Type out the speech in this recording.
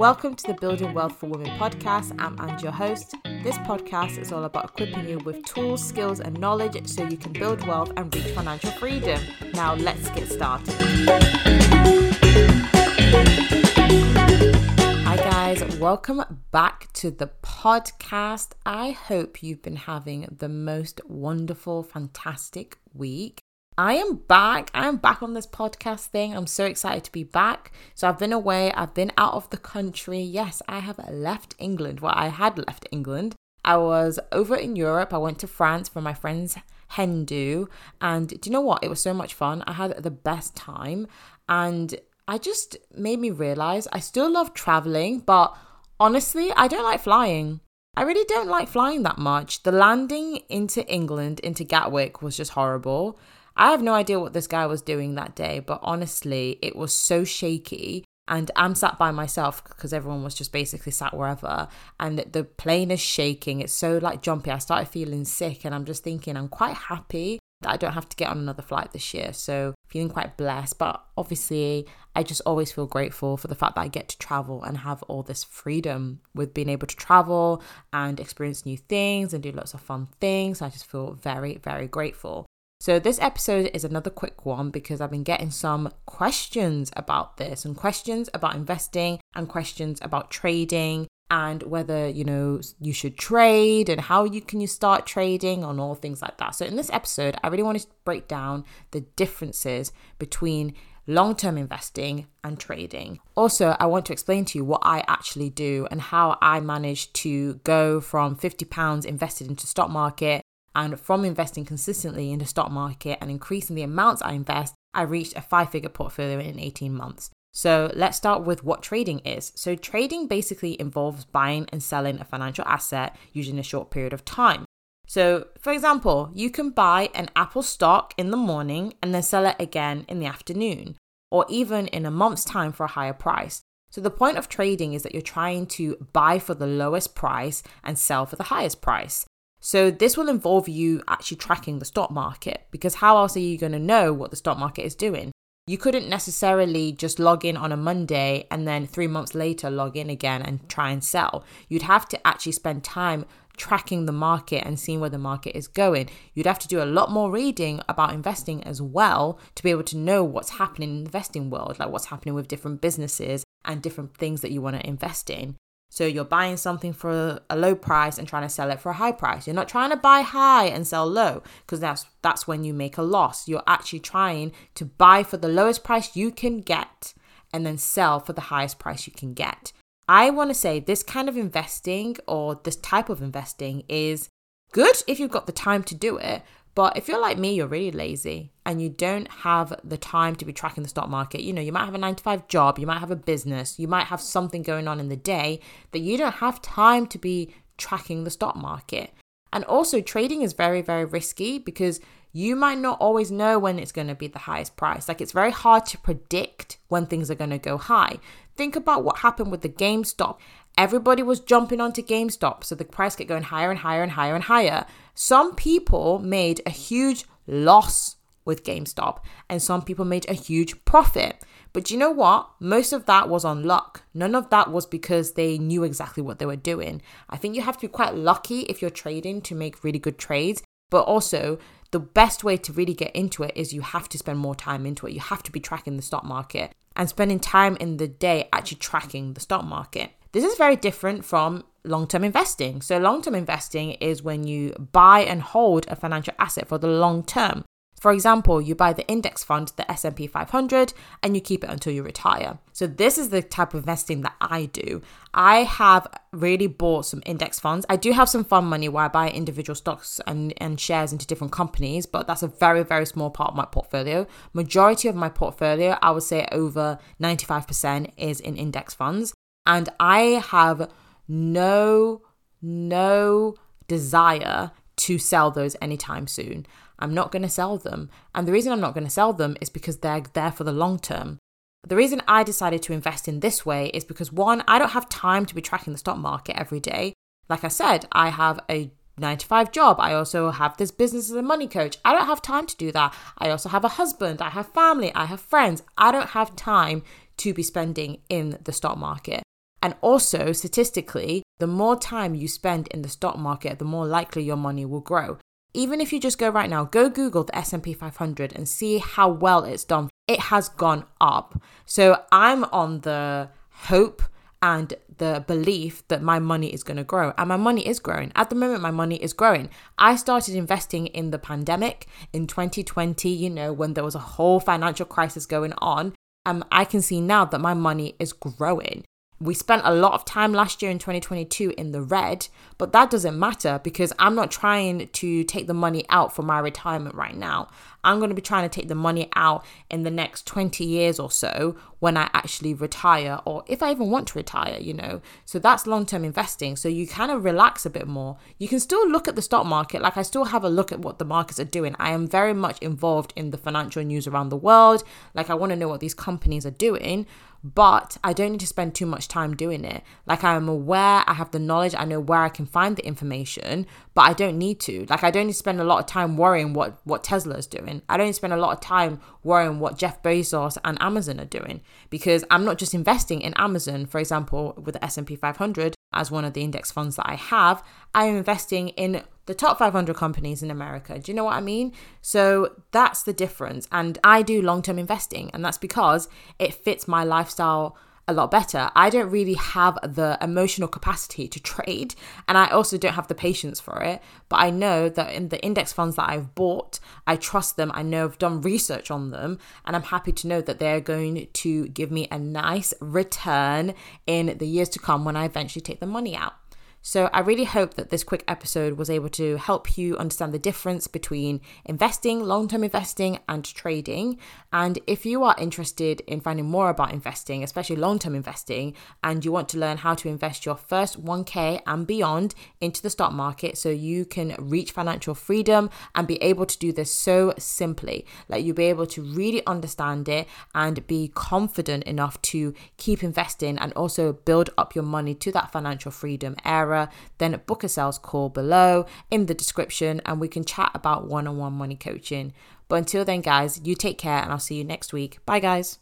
Welcome to the Building Wealth for Women podcast. I'm Ange, your host. This podcast is all about equipping you with tools, skills, and knowledge so you can build wealth and reach financial freedom. Now, let's get started. Hi, guys. Welcome back to the podcast. I hope you've been having the most wonderful, fantastic week. I am back. I am back on this podcast thing. I'm so excited to be back. So I've been away, I've been out of the country. Yes, I have left England. Well, I had left England. I was over in Europe. I went to France for my friend's hen do. And do you know what? It was so much fun. I had the best time. And I just made me realize I still love traveling, but honestly, I don't like flying. I really don't like flying that much. The landing into England, into Gatwick, was just horrible. I have no idea what this guy was doing that day, but honestly, it was so shaky. And I'm sat by myself because everyone was just basically sat wherever. And the plane is shaking. It's so like jumpy. I started feeling sick. And I'm just thinking, I'm quite happy that I don't have to get on another flight this year. So feeling quite blessed. But obviously, I just always feel grateful for the fact that I get to travel and have all this freedom with being able to travel and experience new things and do lots of fun things. I just feel very, very grateful. So, this episode is another quick one because I've been getting some questions about this and questions about investing and questions about trading and whether you know you should trade and how you can you start trading and all things like that. So in this episode, I really want to break down the differences between long-term investing and trading. Also, I want to explain to you what I actually do and how I managed to go from 50 pounds invested into stock market and from investing consistently in the stock market and increasing the amounts I invest, I reached a five figure portfolio in 18 months. So let's start with what trading is. So, trading basically involves buying and selling a financial asset using a short period of time. So, for example, you can buy an Apple stock in the morning and then sell it again in the afternoon, or even in a month's time for a higher price. So, the point of trading is that you're trying to buy for the lowest price and sell for the highest price. So this will involve you actually tracking the stock market because how else are you going to know what the stock market is doing? You couldn't necessarily just log in on a Monday and then 3 months later log in again and try and sell. You'd have to actually spend time tracking the market and seeing where the market is going. You'd have to do a lot more reading about investing as well to be able to know what's happening in the investing world, like what's happening with different businesses and different things that you want to invest in. So you're buying something for a low price and trying to sell it for a high price. You're not trying to buy high and sell low because that's that's when you make a loss. You're actually trying to buy for the lowest price you can get and then sell for the highest price you can get. I want to say this kind of investing or this type of investing is good if you've got the time to do it, but if you're like me, you're really lazy and you don't have the time to be tracking the stock market, you know, you might have a nine to five job, you might have a business, you might have something going on in the day that you don't have time to be tracking the stock market. And also, trading is very, very risky because you might not always know when it's going to be the highest price. Like, it's very hard to predict when things are going to go high. Think about what happened with the GameStop. Everybody was jumping onto GameStop, so the price kept going higher and higher and higher and higher. Some people made a huge loss with GameStop, and some people made a huge profit. But you know what? Most of that was on luck. None of that was because they knew exactly what they were doing. I think you have to be quite lucky if you're trading to make really good trades, but also the best way to really get into it is you have to spend more time into it. You have to be tracking the stock market and spending time in the day actually tracking the stock market. This is very different from long term investing. So, long term investing is when you buy and hold a financial asset for the long term. For example, you buy the index fund, the S&P 500, and you keep it until you retire. So this is the type of investing that I do. I have really bought some index funds. I do have some fund money where I buy individual stocks and, and shares into different companies, but that's a very, very small part of my portfolio. Majority of my portfolio, I would say over 95% is in index funds. And I have no, no desire to sell those anytime soon. I'm not going to sell them. And the reason I'm not going to sell them is because they're there for the long term. The reason I decided to invest in this way is because one, I don't have time to be tracking the stock market every day. Like I said, I have a nine to five job. I also have this business as a money coach. I don't have time to do that. I also have a husband, I have family, I have friends. I don't have time to be spending in the stock market. And also, statistically, the more time you spend in the stock market, the more likely your money will grow. Even if you just go right now, go Google the S&P 500 and see how well it's done. It has gone up. So I'm on the hope and the belief that my money is going to grow. And my money is growing. At the moment, my money is growing. I started investing in the pandemic in 2020, you know, when there was a whole financial crisis going on. And I can see now that my money is growing. We spent a lot of time last year in 2022 in the red, but that doesn't matter because I'm not trying to take the money out for my retirement right now. I'm going to be trying to take the money out in the next 20 years or so when I actually retire, or if I even want to retire, you know. So that's long term investing. So you kind of relax a bit more. You can still look at the stock market. Like I still have a look at what the markets are doing. I am very much involved in the financial news around the world. Like I want to know what these companies are doing but I don't need to spend too much time doing it. Like I am aware, I have the knowledge, I know where I can find the information, but I don't need to. Like I don't need to spend a lot of time worrying what what Tesla is doing. I don't spend a lot of time worrying what Jeff Bezos and Amazon are doing because I'm not just investing in Amazon, for example, with the S&P 500 as one of the index funds that I have, I am investing in the top 500 companies in America. Do you know what I mean? So that's the difference. And I do long term investing, and that's because it fits my lifestyle a lot better. I don't really have the emotional capacity to trade, and I also don't have the patience for it. But I know that in the index funds that I've bought, I trust them. I know I've done research on them, and I'm happy to know that they're going to give me a nice return in the years to come when I eventually take the money out. So, I really hope that this quick episode was able to help you understand the difference between investing, long term investing, and trading. And if you are interested in finding more about investing, especially long term investing, and you want to learn how to invest your first 1K and beyond into the stock market so you can reach financial freedom and be able to do this so simply, like you'll be able to really understand it and be confident enough to keep investing and also build up your money to that financial freedom then book a sales call below in the description and we can chat about one on one money coaching. But until then, guys, you take care and I'll see you next week. Bye, guys.